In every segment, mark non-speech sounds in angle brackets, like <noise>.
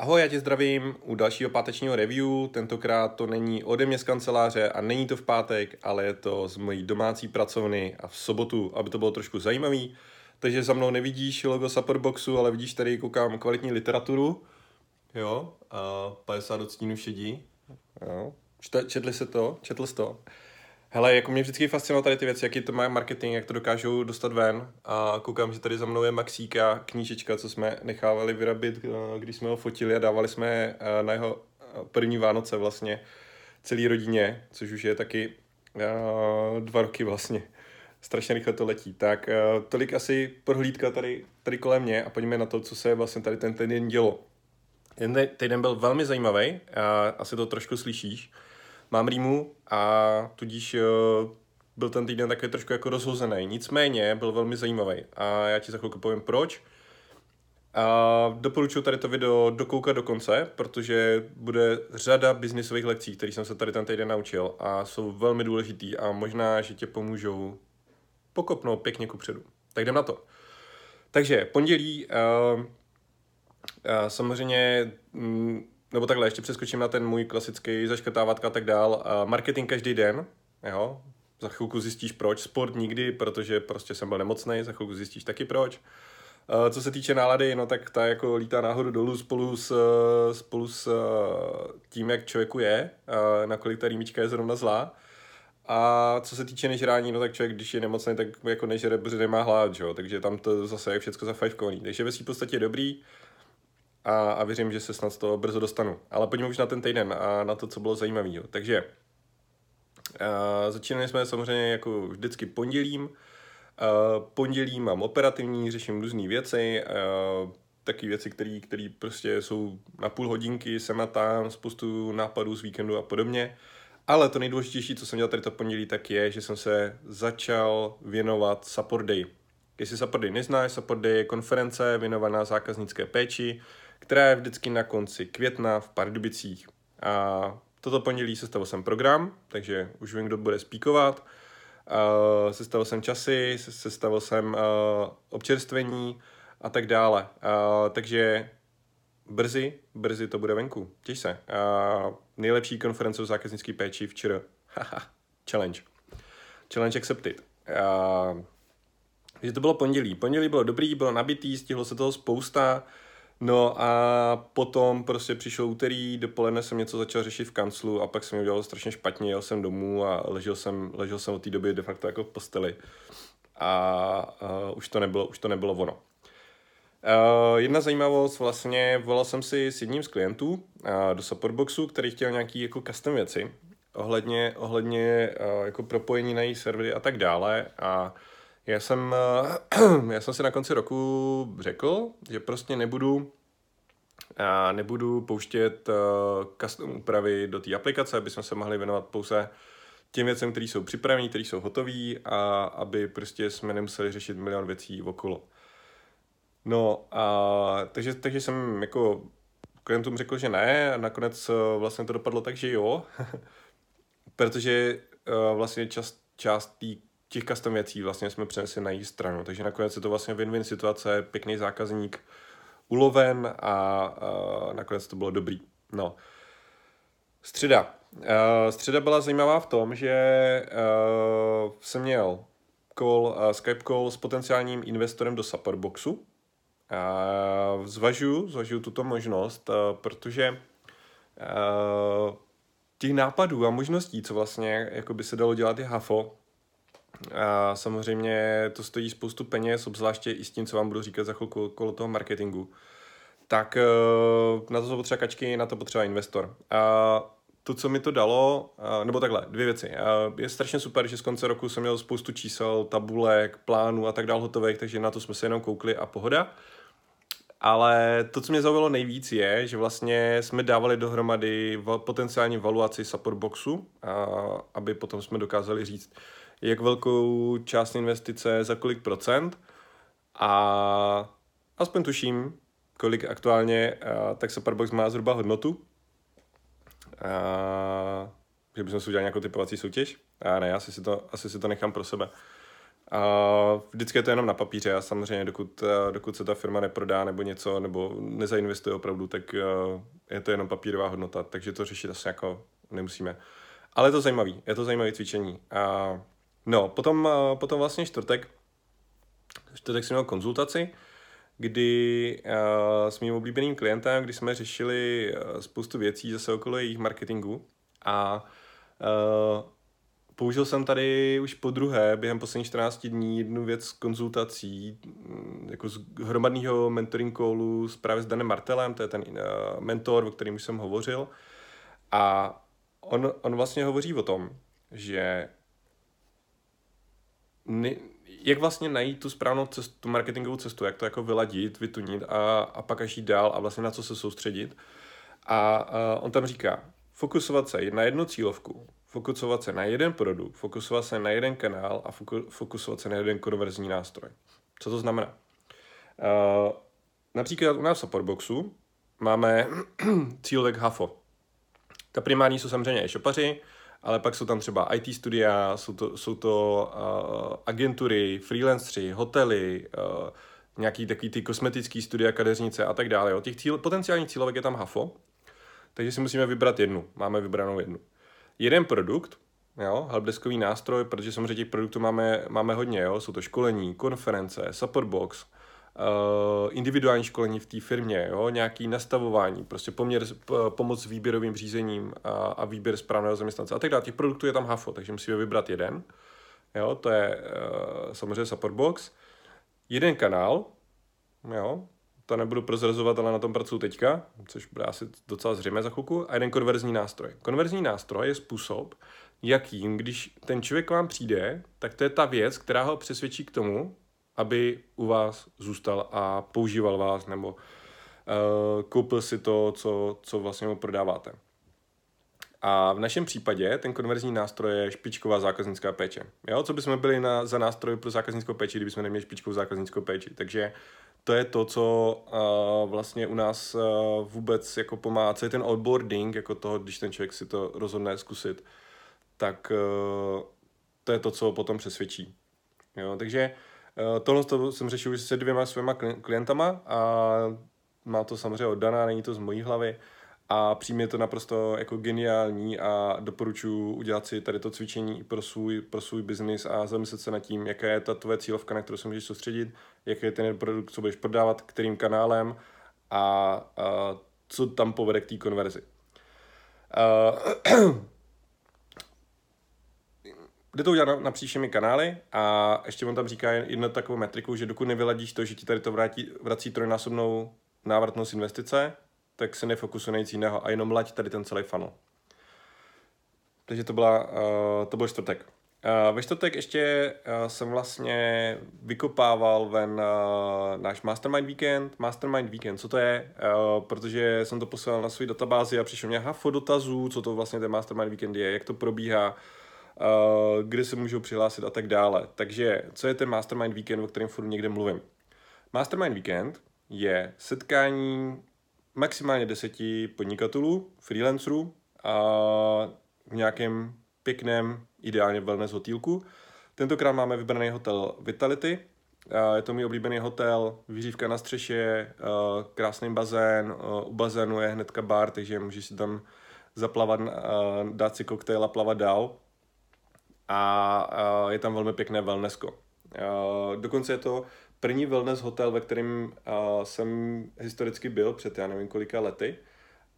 Ahoj, já tě zdravím u dalšího pátečního review. Tentokrát to není ode mě z kanceláře a není to v pátek, ale je to z mojí domácí pracovny a v sobotu, aby to bylo trošku zajímavý. Takže za mnou nevidíš logo Supportboxu, ale vidíš tady, koukám, kvalitní literaturu. Jo, a 50 odstínů šedí. Jo. Četli se to? Četl jsi to? Hele, jako mě vždycky fascinovalo tady ty věci, jaký to má marketing, jak to dokážou dostat ven. A koukám, že tady za mnou je Maxíka, knížečka, co jsme nechávali vyrobit, eh, když jsme ho fotili a dávali jsme eh, na jeho eh, první Vánoce vlastně celý rodině, což už je taky dva roky vlastně. Strašně rychle to letí. Tak tolik asi prohlídka tady, tady kolem mě a pojďme na to, co se vlastně tady ten týden dělo. Ten týden byl velmi zajímavý, asi to trošku slyšíš mám rýmu a tudíž uh, byl ten týden takový trošku jako rozhozený. Nicméně byl velmi zajímavý a já ti za chvilku povím proč. A doporučuji tady to video dokoukat do konce, protože bude řada biznisových lekcí, které jsem se tady ten týden naučil a jsou velmi důležitý a možná, že tě pomůžou pokopnout pěkně kupředu. Tak jdem na to. Takže pondělí uh, uh, samozřejmě mm, nebo takhle, ještě přeskočím na ten můj klasický zaškrtávatka a tak dál. Marketing každý den, jo, za chvilku zjistíš proč, sport nikdy, protože prostě jsem byl nemocný, za chvilku zjistíš taky proč. Co se týče nálady, no tak ta jako lítá nahoru dolů spolu s, spolu s tím, jak člověku je, nakolik ta rýmička je zrovna zlá. A co se týče nežrání, no tak člověk, když je nemocný, tak jako nežere, protože nemá hlad, jo? takže tam to zase je všechno zafajfkovaný. Takže ve v podstatě dobrý a, a věřím, že se snad z toho brzo dostanu. Ale pojďme už na ten týden a na to, co bylo zajímavé. Takže uh, začínali jsme samozřejmě jako vždycky pondělím. Uh, pondělí mám operativní, řeším různé věci, uh, taky věci, které prostě jsou na půl hodinky, sem a tam, spoustu nápadů z víkendu a podobně. Ale to nejdůležitější, co jsem dělal tady to pondělí, tak je, že jsem se začal věnovat Support Day. Jestli Support Day neznáš, Support Day je konference věnovaná zákaznické péči, která je vždycky na konci května v Pardubicích. A toto pondělí sestavil jsem program, takže už vím, kdo bude spíkovat. Uh, sestavil jsem časy, sestavil jsem uh, občerstvení a tak dále. Uh, takže brzy, brzy to bude venku. Těž se. Uh, nejlepší konference o zákaznické péči včera. Challenge. Challenge accepted. Uh, takže to bylo pondělí. Pondělí bylo dobrý, bylo nabitý, stihlo se toho spousta. No a potom prostě přišlo úterý, dopoledne jsem něco začal řešit v kanclu a pak jsem mi udělal strašně špatně, jel jsem domů a ležel jsem, ležel jsem od té doby de facto jako v posteli. A uh, už, to nebylo, už to nebylo ono. Uh, jedna zajímavost, vlastně volal jsem si s jedním z klientů uh, do supportboxu, který chtěl nějaký jako custom věci ohledně, ohledně uh, jako propojení na její servery a tak dále a já jsem, eh, <clears throat> já jsem si na konci roku řekl, že prostě nebudu a nebudu pouštět uh, custom úpravy do té aplikace, aby jsme se mohli věnovat pouze těm věcem, které jsou připravené, které jsou hotové a aby prostě jsme nemuseli řešit milion věcí okolo. No a takže, takže jsem jako klientům řekl, že ne a nakonec uh, vlastně to dopadlo tak, že jo, <laughs> protože vlastně část, část té těch custom věcí vlastně jsme přenesli na její stranu. Takže nakonec je to vlastně win-win situace, pěkný zákazník uloven a, a nakonec to bylo dobrý. No. Středa. Uh, středa byla zajímavá v tom, že uh, jsem měl call, uh, Skype call s potenciálním investorem do Supportboxu. Uh, zvažuju, zvažuju tuto možnost, uh, protože uh, těch nápadů a možností, co vlastně jako by se dalo dělat je hafo, a samozřejmě to stojí spoustu peněz, obzvláště i s tím, co vám budu říkat za chvilku okolo toho marketingu. Tak eh, na to jsou potřeba kačky, na to potřeba investor. A to, co mi to dalo, nebo takhle, dvě věci. Je strašně super, že z konce roku jsem měl spoustu čísel, tabulek, plánů a tak dál hotových, takže na to jsme se jenom koukli a pohoda. Ale to, co mě zaujalo nejvíc, je, že vlastně jsme dávali dohromady potenciální valuaci support boxu, aby potom jsme dokázali říct, jak velkou část investice za kolik procent a aspoň tuším, kolik aktuálně uh, tak Superbox má zhruba hodnotu. Uh, že bychom si udělali nějakou typovací soutěž? A ne, asi si, to, asi si to nechám pro sebe. A vždycky je to jenom na papíře a samozřejmě dokud, dokud se ta firma neprodá nebo něco, nebo nezainvestuje opravdu, tak je to jenom papírová hodnota, takže to řešit asi jako nemusíme. Ale je to zajímavý, je to zajímavé cvičení. A no, potom, eh, potom vlastně čtvrtek, čtvrtek jsem měl konzultaci, kdy uh, s mým oblíbeným klientem, kdy jsme řešili uh, spoustu věcí zase okolo jejich marketingu a použil jsem tady už po druhé během posledních 14 dní jednu věc z konzultací, mm, jako z hromadného mentoring callu s právě s Danem Martelem, to je ten mentor, o kterém už jsem hovořil. A on, on vlastně hovoří o tom, že jak vlastně najít tu správnou cestu, tu marketingovou cestu, jak to jako vyladit, vytunit a, a pak až jít dál a vlastně na co se soustředit. A, a on tam říká, fokusovat se na jednu cílovku, fokusovat se na jeden produkt, fokusovat se na jeden kanál a fokusovat se na jeden konverzní nástroj. Co to znamená? Uh, například u nás v Supportboxu máme <clears throat> cílovek HAFO. Ta primární jsou samozřejmě e-shopaři, ale pak jsou tam třeba IT studia, jsou to, jsou to uh, agentury, freelancři, hotely, uh, nějaký takový ty kosmetický studia, kadeřnice a tak dále. O těch cíl, potenciálních cílovek je tam HAFO, takže si musíme vybrat jednu. Máme vybranou jednu. Jeden produkt, jo, helpdeskový nástroj, protože samozřejmě těch produktů máme, máme hodně, jo, jsou to školení, konference, support box, individuální školení v té firmě, jo, nějaký nastavování, prostě poměr, pomoc s výběrovým řízením a, a výběr správného zaměstnance a tak dále. Těch produktů je tam hafo, takže musíme vybrat jeden. Jo, to je uh, samozřejmě support box. Jeden kanál, jo, to nebudu prozrazovat, ale na tom pracuji teďka, což bude asi docela zřejmé za chvilku, a jeden konverzní nástroj. Konverzní nástroj je způsob, jakým, když ten člověk k vám přijde, tak to je ta věc, která ho přesvědčí k tomu, aby u vás zůstal a používal vás, nebo uh, koupil si to, co, co vlastně mu prodáváte. A v našem případě ten konverzní nástroj je špičková zákaznická péče. Jo? Co bychom byli na, za nástroj pro zákaznickou péči, kdybychom neměli špičkovou zákaznickou péči. Takže to je to, co uh, vlastně u nás uh, vůbec jako pomáhá, co je ten onboarding, jako toho, když ten člověk si to rozhodne zkusit, tak uh, to je to, co potom přesvědčí. Jo, takže uh, tohle to jsem řešil už se dvěma svýma klientama a má to samozřejmě oddaná, není to z mojí hlavy a přijmě je to naprosto jako geniální a doporučuji udělat si tady to cvičení pro svůj, pro svůj biznis a zamyslet se nad tím, jaká je ta tvoje cílovka, na kterou se můžeš soustředit, jaký je ten produkt, co budeš prodávat, kterým kanálem a, a co tam povede k té konverzi. Uh, <clears throat> Jde to udělat napříč všemi kanály a ještě on tam říká jednu takovou metriku, že dokud nevyladíš to, že ti tady to vrátí, vrací trojnásobnou návratnost investice, tak se nefokusuj na nic jiného a jenom laď tady ten celý funnel. Takže to, byla, uh, to byl čtvrtek. Uh, ve čtvrtek ještě uh, jsem vlastně vykopával ven uh, náš Mastermind Weekend. Mastermind Weekend, co to je? Uh, protože jsem to poslal na svou databázi a přišel mě hafo dotazů, co to vlastně ten Mastermind Weekend je, jak to probíhá, uh, kde se můžou přihlásit a tak dále. Takže co je ten Mastermind Weekend, o kterém furt někde mluvím? Mastermind Weekend je setkání maximálně deseti podnikatelů, freelancerů a v nějakém pěkném, ideálně wellness hotýlku. Tentokrát máme vybraný hotel Vitality. Je to můj oblíbený hotel, vyřívka na střeše, krásný bazén, u bazénu je hnedka bar, takže můžeš si tam zaplavat, dát si koktejl a plavat dál. A je tam velmi pěkné wellnessko. Dokonce je to první wellness hotel, ve kterém jsem historicky byl před já nevím kolika lety.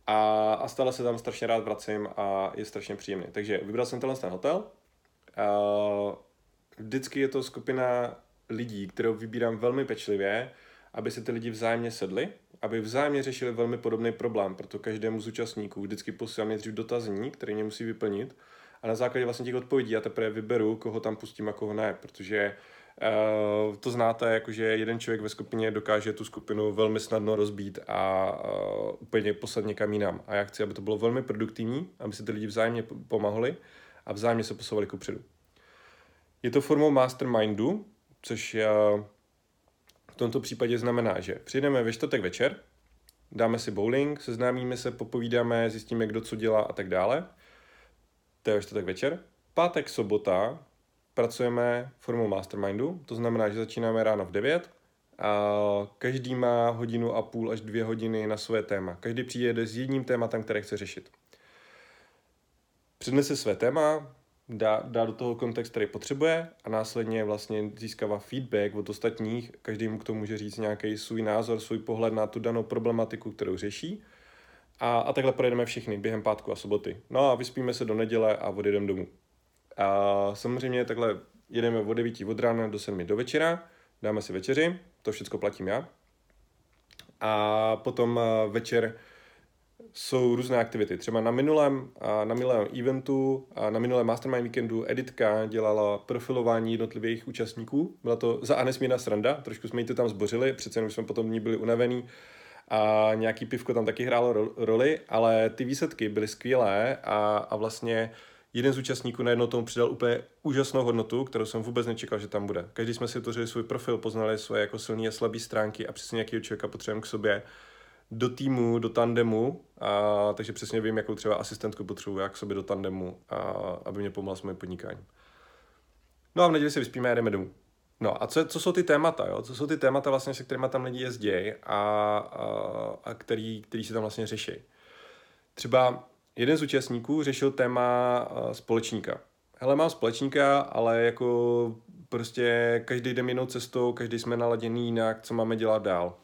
A, a stále se tam strašně rád vracím a je strašně příjemný. Takže vybral jsem tenhle ten hotel. Vždycky je to skupina lidí, kterou vybírám velmi pečlivě, aby se ty lidi vzájemně sedli, aby vzájemně řešili velmi podobný problém, proto každému z účastníků vždycky posílám nejdřív dotazník, který mě musí vyplnit a na základě vlastně těch odpovědí já teprve vyberu, koho tam pustím a koho ne, protože Uh, to znáte, jakože jeden člověk ve skupině dokáže tu skupinu velmi snadno rozbít a uh, úplně poslat někam jinam. A já chci, aby to bylo velmi produktivní, aby se ty lidi vzájemně pomáhali a vzájemně se posouvali kupředu. Je to formou mastermindu, což uh, v tomto případě znamená, že přijdeme ve čtvrtek večer, dáme si bowling, seznámíme se, popovídáme, zjistíme, kdo co dělá a tak dále. To je čtvrtek večer. Pátek, sobota pracujeme formou mastermindu, to znamená, že začínáme ráno v 9 a každý má hodinu a půl až dvě hodiny na své téma. Každý přijde s jedním tématem, které chce řešit. Přednese své téma, dá, dá do toho kontext, který potřebuje a následně vlastně získává feedback od ostatních. Každý mu k tomu může říct nějaký svůj názor, svůj pohled na tu danou problematiku, kterou řeší. A, a takhle projedeme všichni během pátku a soboty. No a vyspíme se do neděle a odjedeme domů. A samozřejmě takhle jedeme od 9 od rána do 7 do večera, dáme si večeři, to všechno platím já. A potom eh, večer jsou různé aktivity. Třeba na minulém, na minulém eventu, na minulém Mastermind Weekendu Editka dělala profilování jednotlivých účastníků. Byla to za a nesmírná sranda, trošku jsme jí to tam zbořili, přece jenom jsme potom ní byli unavený a nějaký pivko tam taky hrálo roli, ale ty výsledky byly skvělé a, a vlastně jeden z účastníků najednou tomu přidal úplně úžasnou hodnotu, kterou jsem vůbec nečekal, že tam bude. Každý jsme si utvořili svůj profil, poznali svoje jako silné a slabé stránky a přesně nějakého člověka potřebujeme k sobě do týmu, do tandemu, a, takže přesně vím, jakou třeba asistentku potřebuji, jak sobě do tandemu, a, aby mě pomohla s mým podnikáním. No a v neděli se vyspíme a jdeme domů. No a co, co jsou ty témata, jo? Co jsou ty témata vlastně, se kterými tam lidi jezdí a, a, a který, který se tam vlastně řeší. Třeba jeden z účastníků řešil téma společníka. Hele, mám společníka, ale jako prostě každý jdeme jinou cestou, každý jsme naladěný jinak, co máme dělat dál.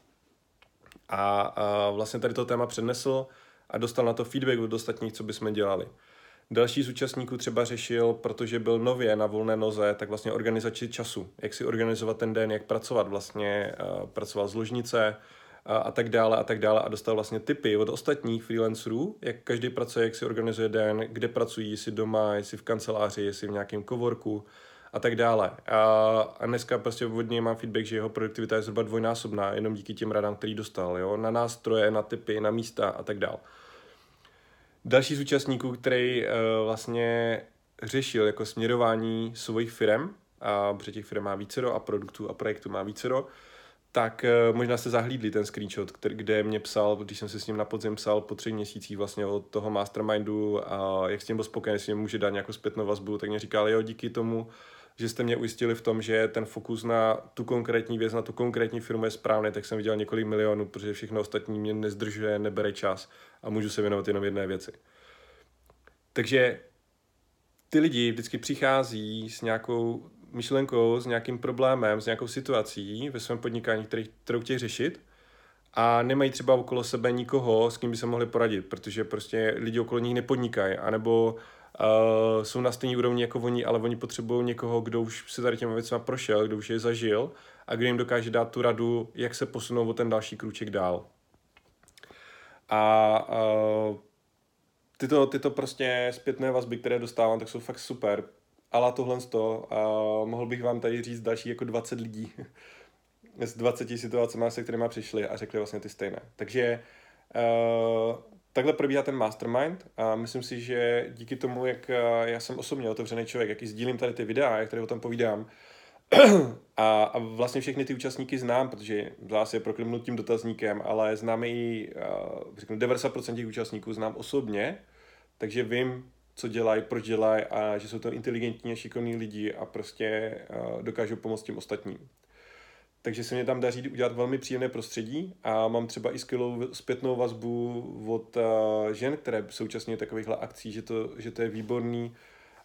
A, a vlastně tady to téma přednesl a dostal na to feedback od ostatních, co bychom dělali. Další z účastníků třeba řešil, protože byl nově na volné noze, tak vlastně organizaci času. Jak si organizovat ten den, jak pracovat vlastně, uh, pracovat z ložnice a, a tak dále a tak dále a dostal vlastně tipy od ostatních freelancerů, jak každý pracuje, jak si organizuje den, kde pracují, jestli doma, jestli v kanceláři, jestli v nějakém kovorku a tak dále. A, a dneska prostě od něj mám feedback, že jeho produktivita je zhruba dvojnásobná, jenom díky těm radám, který dostal, jo? na nástroje, na typy, na místa a tak dále. Další z účastníků, který uh, vlastně řešil jako směrování svých firm, a protože těch firm má vícero a produktů a projektů má vícero, tak uh, možná se zahlídli ten screenshot, který, kde mě psal, když jsem se s ním na podzim psal po třech měsících vlastně od toho mastermindu a jak s tím byl spokojený, jestli mě může dát nějakou zpětnou vazbu, tak mě říkal, jo, díky tomu, že jste mě ujistili v tom, že ten fokus na tu konkrétní věc, na tu konkrétní firmu je správný, tak jsem viděl několik milionů, protože všechno ostatní mě nezdržuje, nebere čas a můžu se věnovat jenom jedné věci. Takže ty lidi vždycky přichází s nějakou myšlenkou, s nějakým problémem, s nějakou situací ve svém podnikání, který, kterou chtějí řešit a nemají třeba okolo sebe nikoho, s kým by se mohli poradit, protože prostě lidi okolo nich nepodnikají, anebo uh, jsou na stejné úrovni jako oni, ale oni potřebují někoho, kdo už se tady těma věcmi prošel, kdo už je zažil a kdo jim dokáže dát tu radu, jak se posunou o ten další krůček dál. A uh, tyto, tyto prostě zpětné vazby, které dostávám, tak jsou fakt super. Ale tohle z toho, uh, mohl bych vám tady říct další jako 20 lidí <laughs> z 20 situacemi, se kterými přišli a řekli vlastně ty stejné. Takže uh, takhle probíhá ten mastermind a myslím si, že díky tomu, jak eh, já jsem osobně otevřený člověk, jak i sdílím tady ty videa, jak tady o tom povídám, <clears throat> a, a vlastně všechny ty účastníky znám, protože zase je proklimnut tím dotazníkem, ale znám i, uh, řeknu, 90% těch účastníků znám osobně, takže vím, co dělají, proč dělají a že jsou to inteligentní a šikovní lidi a prostě uh, dokážou pomoct tím ostatním takže se mě tam daří udělat velmi příjemné prostředí a mám třeba i skvělou zpětnou vazbu od uh, žen, které současně takovýchhle akcí, že to, že to je výborný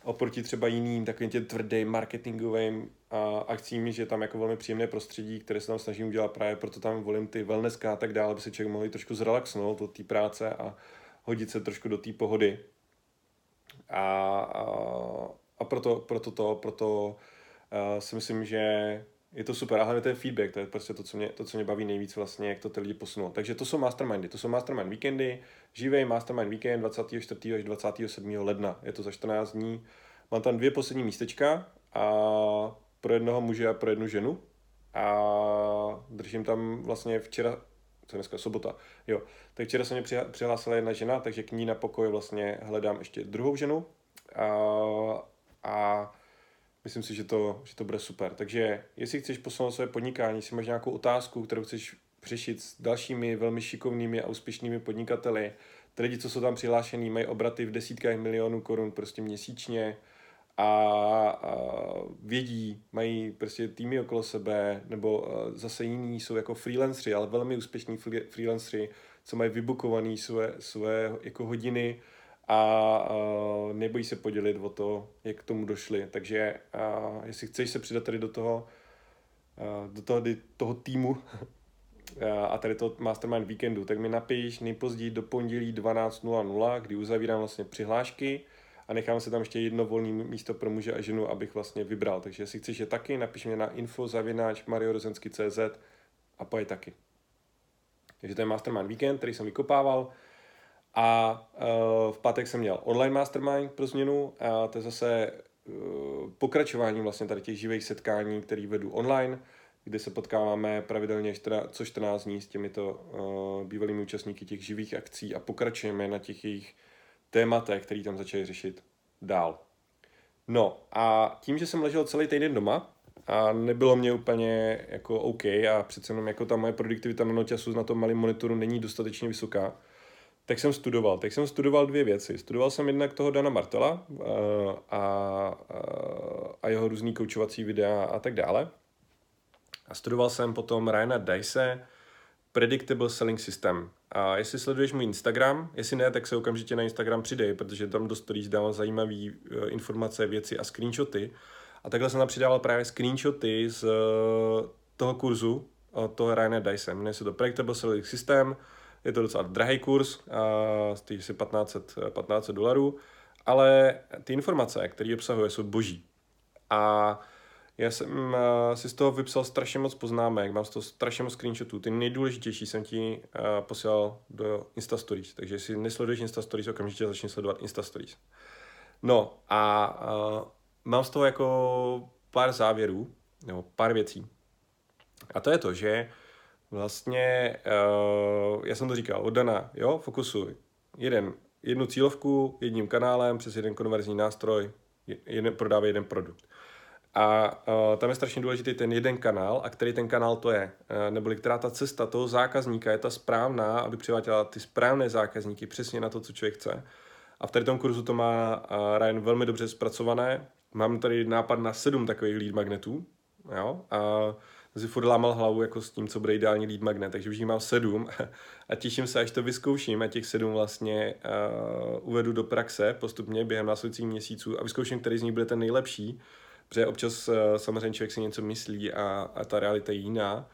oproti třeba jiným takovým těm tvrdým marketingovým uh, akcím, že tam jako velmi příjemné prostředí, které se tam snažím udělat právě, proto tam volím ty wellnesska a tak dále, aby se člověk mohl trošku zrelaxnout od té práce a hodit se trošku do té pohody. A, a, a proto, proto to, proto uh, si myslím, že je to super, a hlavně ten feedback, to je prostě to, co mě, to, co mě baví nejvíc vlastně, jak to ty lidi posunou. Takže to jsou mastermindy, to jsou mastermind víkendy, živý mastermind víkend 24. až 27. ledna, je to za 14 dní. Mám tam dvě poslední místečka a pro jednoho muže a pro jednu ženu a držím tam vlastně včera, co dneska, sobota, jo. Tak včera se mě přihlásila jedna žena, takže k ní na pokoj vlastně hledám ještě druhou ženu a, a myslím si, že to, že to bude super. Takže jestli chceš posunout své podnikání, jestli máš nějakou otázku, kterou chceš řešit s dalšími velmi šikovnými a úspěšnými podnikateli, ty lidi, co jsou tam přihlášení, mají obraty v desítkách milionů korun prostě měsíčně a, a vědí, mají prostě týmy okolo sebe, nebo uh, zase jiní jsou jako freelanceri, ale velmi úspěšní freelanceri, co mají vybukované své, své jako hodiny a uh, nebojí se podělit o to, jak k tomu došli. Takže uh, jestli chceš se přidat tady do toho, uh, do toho, toho týmu <laughs> a tady to Mastermind víkendu, tak mi napiš nejpozději do pondělí 12.00, kdy uzavírám vlastně přihlášky a nechám se tam ještě jedno volné místo pro muže a ženu, abych vlastně vybral. Takže jestli chceš je taky, napiš mě na info zavináč mariorozensky.cz a pojď taky. Takže to je Mastermind Weekend, který jsem vykopával. A uh, v pátek jsem měl online mastermind pro změnu a to je zase uh, pokračování vlastně tady těch živých setkání, který vedu online, kde se potkáváme pravidelně co 14 dní s těmito uh, bývalými účastníky těch živých akcí a pokračujeme na těch jejich tématech, který tam začali řešit dál. No a tím, že jsem ležel celý týden doma a nebylo mě úplně jako OK a přece jenom jako ta moje produktivita na noťasu na tom malém monitoru není dostatečně vysoká, tak jsem studoval. Tak jsem studoval dvě věci. Studoval jsem jednak toho Dana Martela uh, a, a jeho různý koučovací videa a tak dále. A studoval jsem potom Ryana Dice, Predictable Selling System. A jestli sleduješ můj Instagram, jestli ne, tak se okamžitě na Instagram přidej, protože tam do stories dávám zajímavé uh, informace, věci a screenshoty. A takhle jsem tam přidával právě screenshoty z toho kurzu od toho Ryana Dice. Jmenuje se to Predictable Selling System je to docela drahý kurz, stojí si 1500, 1500 dolarů, ale ty informace, které obsahuje, jsou boží. A já jsem si z toho vypsal strašně moc poznámek, mám z toho strašně moc screenshotů. Ty nejdůležitější jsem ti posílal do Insta Stories, takže jestli nesleduješ Insta Stories, okamžitě začni sledovat Insta Stories. No a, mám z toho jako pár závěrů, nebo pár věcí. A to je to, že vlastně, uh, já jsem to říkal, oddaná, jo, fokusuj. Jeden, jednu cílovku, jedním kanálem, přes jeden konverzní nástroj, jeden, prodávej jeden produkt. A uh, tam je strašně důležitý ten jeden kanál, a který ten kanál to je, uh, neboli která ta cesta toho zákazníka je ta správná, aby přiváděla ty správné zákazníky přesně na to, co člověk chce. A v tady tom kurzu to má uh, Ryan velmi dobře zpracované. Mám tady nápad na sedm takových lead magnetů, jo, uh, si furt lámal hlavu jako s tím, co bude ideální lead magnet, takže už jich mám sedm <laughs> a těším se, až to vyzkouším a těch sedm vlastně uh, uvedu do praxe postupně během následujících měsíců a vyzkouším, který z nich bude ten nejlepší, protože občas uh, samozřejmě člověk si něco myslí a, a ta realita je jiná,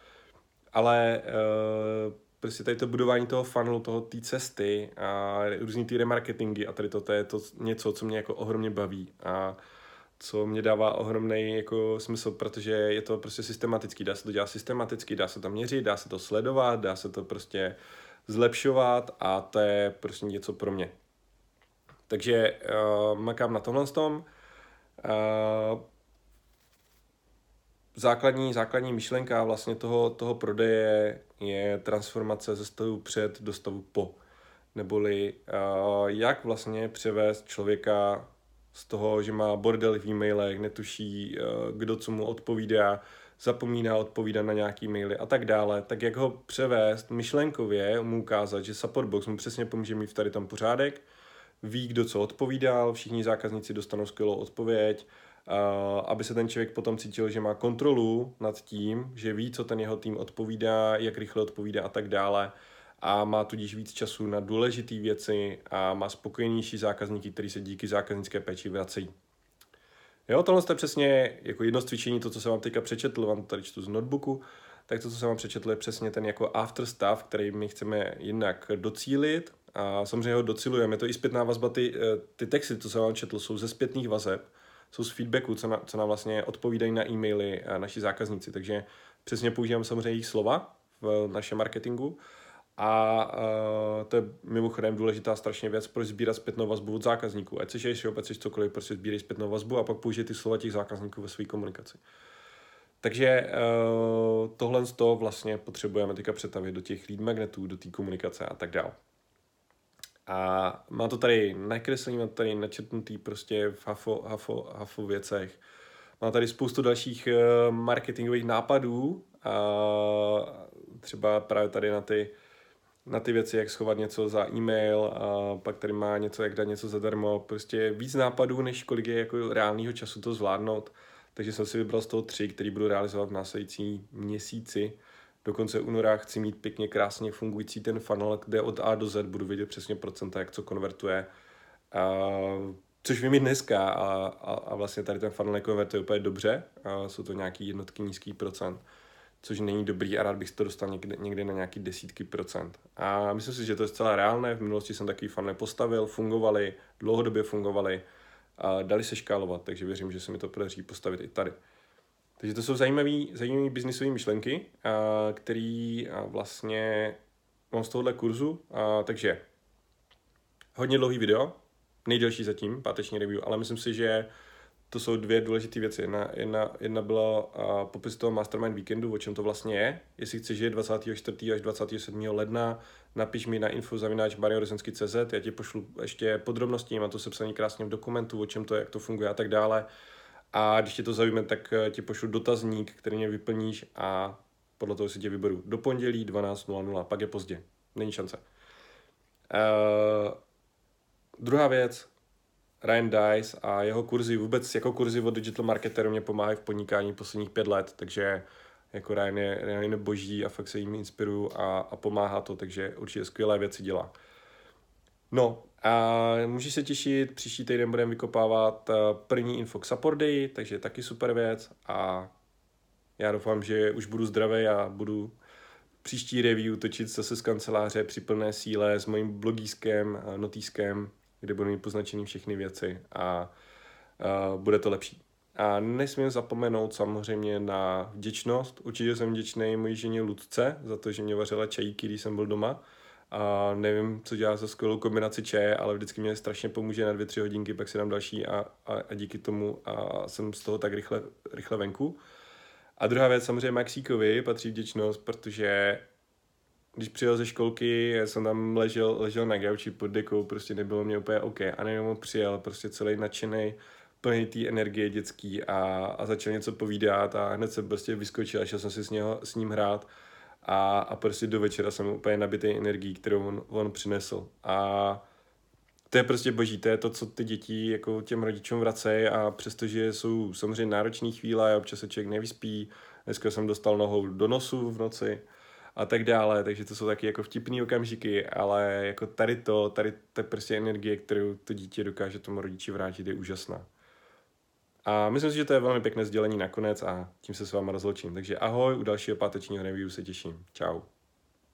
ale uh, prostě tady to budování toho funnelu, toho té cesty a různý ty remarketingy a tady to, to je to něco, co mě jako ohromně baví a co mě dává ohromný jako smysl, protože je to prostě systematický, dá se to dělat systematicky, dá se to měřit, dá se to sledovat, dá se to prostě zlepšovat a to je prostě něco pro mě. Takže uh, makám na tomhle tom. Uh, základní, základní myšlenka vlastně toho, toho prodeje je transformace ze stavu před do stavu po. Neboli uh, jak vlastně převést člověka z toho, že má bordely v e-mailech, netuší, eh, kdo co mu odpovídá, zapomíná odpovídat na nějaký maily a tak dále, tak jak ho převést myšlenkově, mu ukázat, že Supportbox mu přesně pomůže mít tady tam pořádek, ví, kdo co odpovídal, všichni zákazníci dostanou skvělou odpověď, aby se ten člověk potom cítil, že má kontrolu nad tím, že ví, co ten jeho tým odpovídá, jak rychle odpovídá a tak dále a má tudíž víc času na důležité věci a má spokojenější zákazníky, který se díky zákaznické péči vracejí. Jo, tohle je přesně jako jedno z cvičení, to, co jsem vám teďka přečetl, vám tady čtu z notebooku, tak to, co jsem vám přečetl, je přesně ten jako after stav, který my chceme jinak docílit a samozřejmě ho docilujeme. Je to i zpětná vazba, ty, eh, ty texty, co jsem vám četl, jsou ze zpětných vazeb, jsou z feedbacku, co, na, co nám vlastně odpovídají na e-maily a naši zákazníci. Takže přesně používám samozřejmě jejich slova v našem marketingu a uh, to je mimochodem důležitá strašně věc, proč sbírat zpětnou vazbu od zákazníků. Ať jsi e-shop, ať cokoliv, prostě sbírej zpětnou vazbu a pak použij ty slova těch zákazníků ve své komunikaci. Takže uh, tohle z toho vlastně potřebujeme teďka přetavit do těch lead magnetů, do té komunikace a tak dále. A má to tady nakreslení, má to tady načrtnutý prostě v hafo, hafo, hafo věcech. Má tady spoustu dalších uh, marketingových nápadů a třeba právě tady na ty na ty věci, jak schovat něco za e-mail, a pak tady má něco, jak dát něco zadarmo, prostě víc nápadů, než kolik je jako reálného času to zvládnout. Takže jsem si vybral z toho tři, který budu realizovat v následující měsíci. Do konce února chci mít pěkně krásně fungující ten funnel, kde od A do Z budu vědět přesně procenta, jak co konvertuje. A, což vím i dneska a, a, a vlastně tady ten funnel konvertuje úplně dobře. A jsou to nějaký jednotky nízký procent což není dobrý a rád bych to dostal někde, někde na nějaký desítky procent. A myslím si, že to je zcela reálné. V minulosti jsem takový fan nepostavil, fungovali, dlouhodobě fungovali a dali se škálovat, takže věřím, že se mi to podaří postavit i tady. Takže to jsou zajímavé zajímavý biznisové myšlenky, které vlastně mám z tohohle kurzu. A, takže hodně dlouhý video, nejdelší zatím, páteční review, ale myslím si, že to jsou dvě důležité věci. Jedna, jedna, jedna byla uh, popis toho Mastermind Weekendu, o čem to vlastně je. Jestli chceš žít 24. až 27. ledna, napiš mi na info zavináč CZ, já ti pošlu ještě podrobnosti, mám to sepsaný krásně v dokumentu, o čem to je, jak to funguje a tak dále. A když tě to zaujme, tak e, ti pošlu dotazník, který mě vyplníš a podle toho si tě vyberu. Do pondělí 12.00, pak je pozdě. Není šance. Uh, druhá věc, Ryan Dice a jeho kurzy, vůbec jako kurzy od digital marketeru mě pomáhají v podnikání posledních pět let, takže jako Ryan je, Ryan je boží a fakt se jim inspiruju a, a pomáhá to, takže určitě skvělé věci dělá. No a můžeš se těšit, příští týden budeme vykopávat eh, první info k Support Day, takže taky super věc a já doufám, že už budu zdravý a budu příští review točit zase z kanceláře při plné síle s mojím blogískem, notýskem kde budu mít poznačený všechny věci a uh, bude to lepší. A nesmím zapomenout samozřejmě na vděčnost. Určitě jsem vděčný mojí ženě Ludce za to, že mě vařila čajíky, když jsem byl doma. A nevím, co dělá za skvělou kombinaci čaje, ale vždycky mě strašně pomůže na dvě, tři hodinky, pak si dám další a, a, a díky tomu a jsem z toho tak rychle, rychle venku. A druhá věc samozřejmě Maxíkovi patří vděčnost, protože když přijel ze školky, já jsem tam ležel, ležel na gauči pod dekou, prostě nebylo mě úplně OK. A nejenom přijel, prostě celý nadšený, plný té energie dětský a, a začal něco povídat a hned se prostě vyskočil a šel jsem si s, něho, s ním hrát a, a prostě do večera jsem úplně nabitý energií, kterou on, on přinesl. A to je prostě boží, to je to, co ty děti jako těm rodičům vracejí a přestože jsou samozřejmě náročné chvíle, občas se člověk nevyspí, dneska jsem dostal nohou do nosu v noci, a tak dále, takže to jsou taky jako vtipný okamžiky, ale jako tady to, tady ta prostě energie, kterou to dítě dokáže tomu rodiči vrátit, je úžasná. A myslím si, že to je velmi pěkné sdělení nakonec a tím se s váma rozloučím. Takže ahoj, u dalšího pátečního review se těším. Ciao.